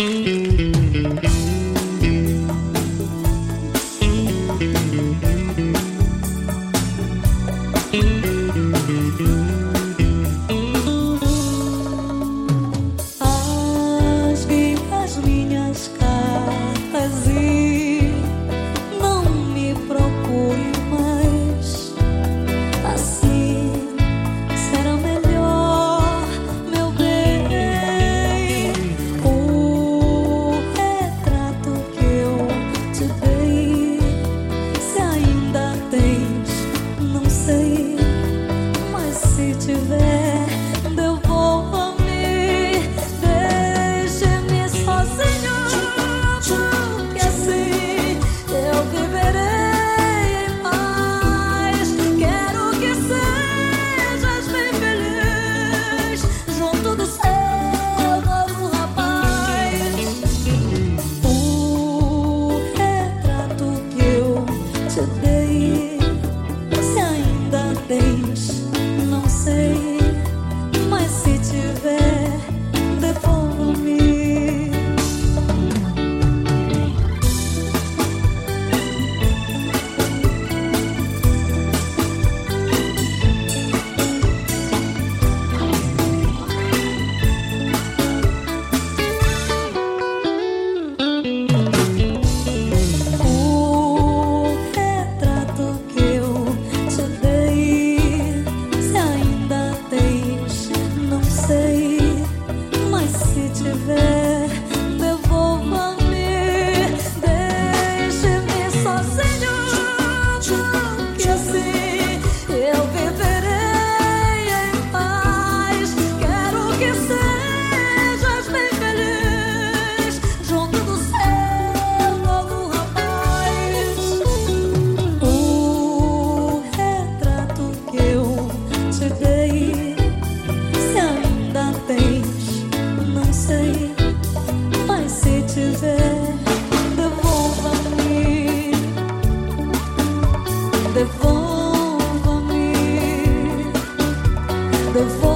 Bye. see to them. to them. eu vou.